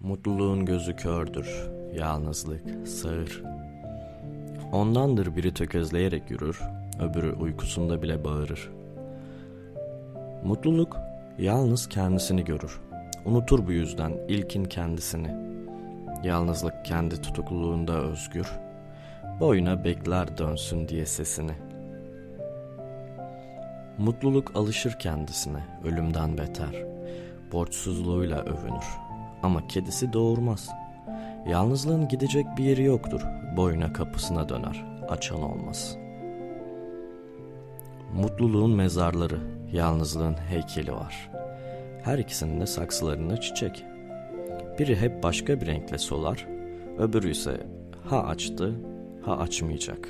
Mutluluğun gözü kördür, yalnızlık sağır. Ondandır biri tökezleyerek yürür, öbürü uykusunda bile bağırır. Mutluluk yalnız kendisini görür. Unutur bu yüzden ilkin kendisini. Yalnızlık kendi tutukluluğunda özgür. Boyuna bekler dönsün diye sesini. Mutluluk alışır kendisine, ölümden beter. Borçsuzluğuyla övünür. Ama kedisi doğurmaz. Yalnızlığın gidecek bir yeri yoktur. Boyuna kapısına döner, açan olmaz. Mutluluğun mezarları, yalnızlığın heykeli var. Her ikisinin de saksılarında çiçek. Biri hep başka bir renkle solar, öbürü ise ha açtı, ha açmayacak.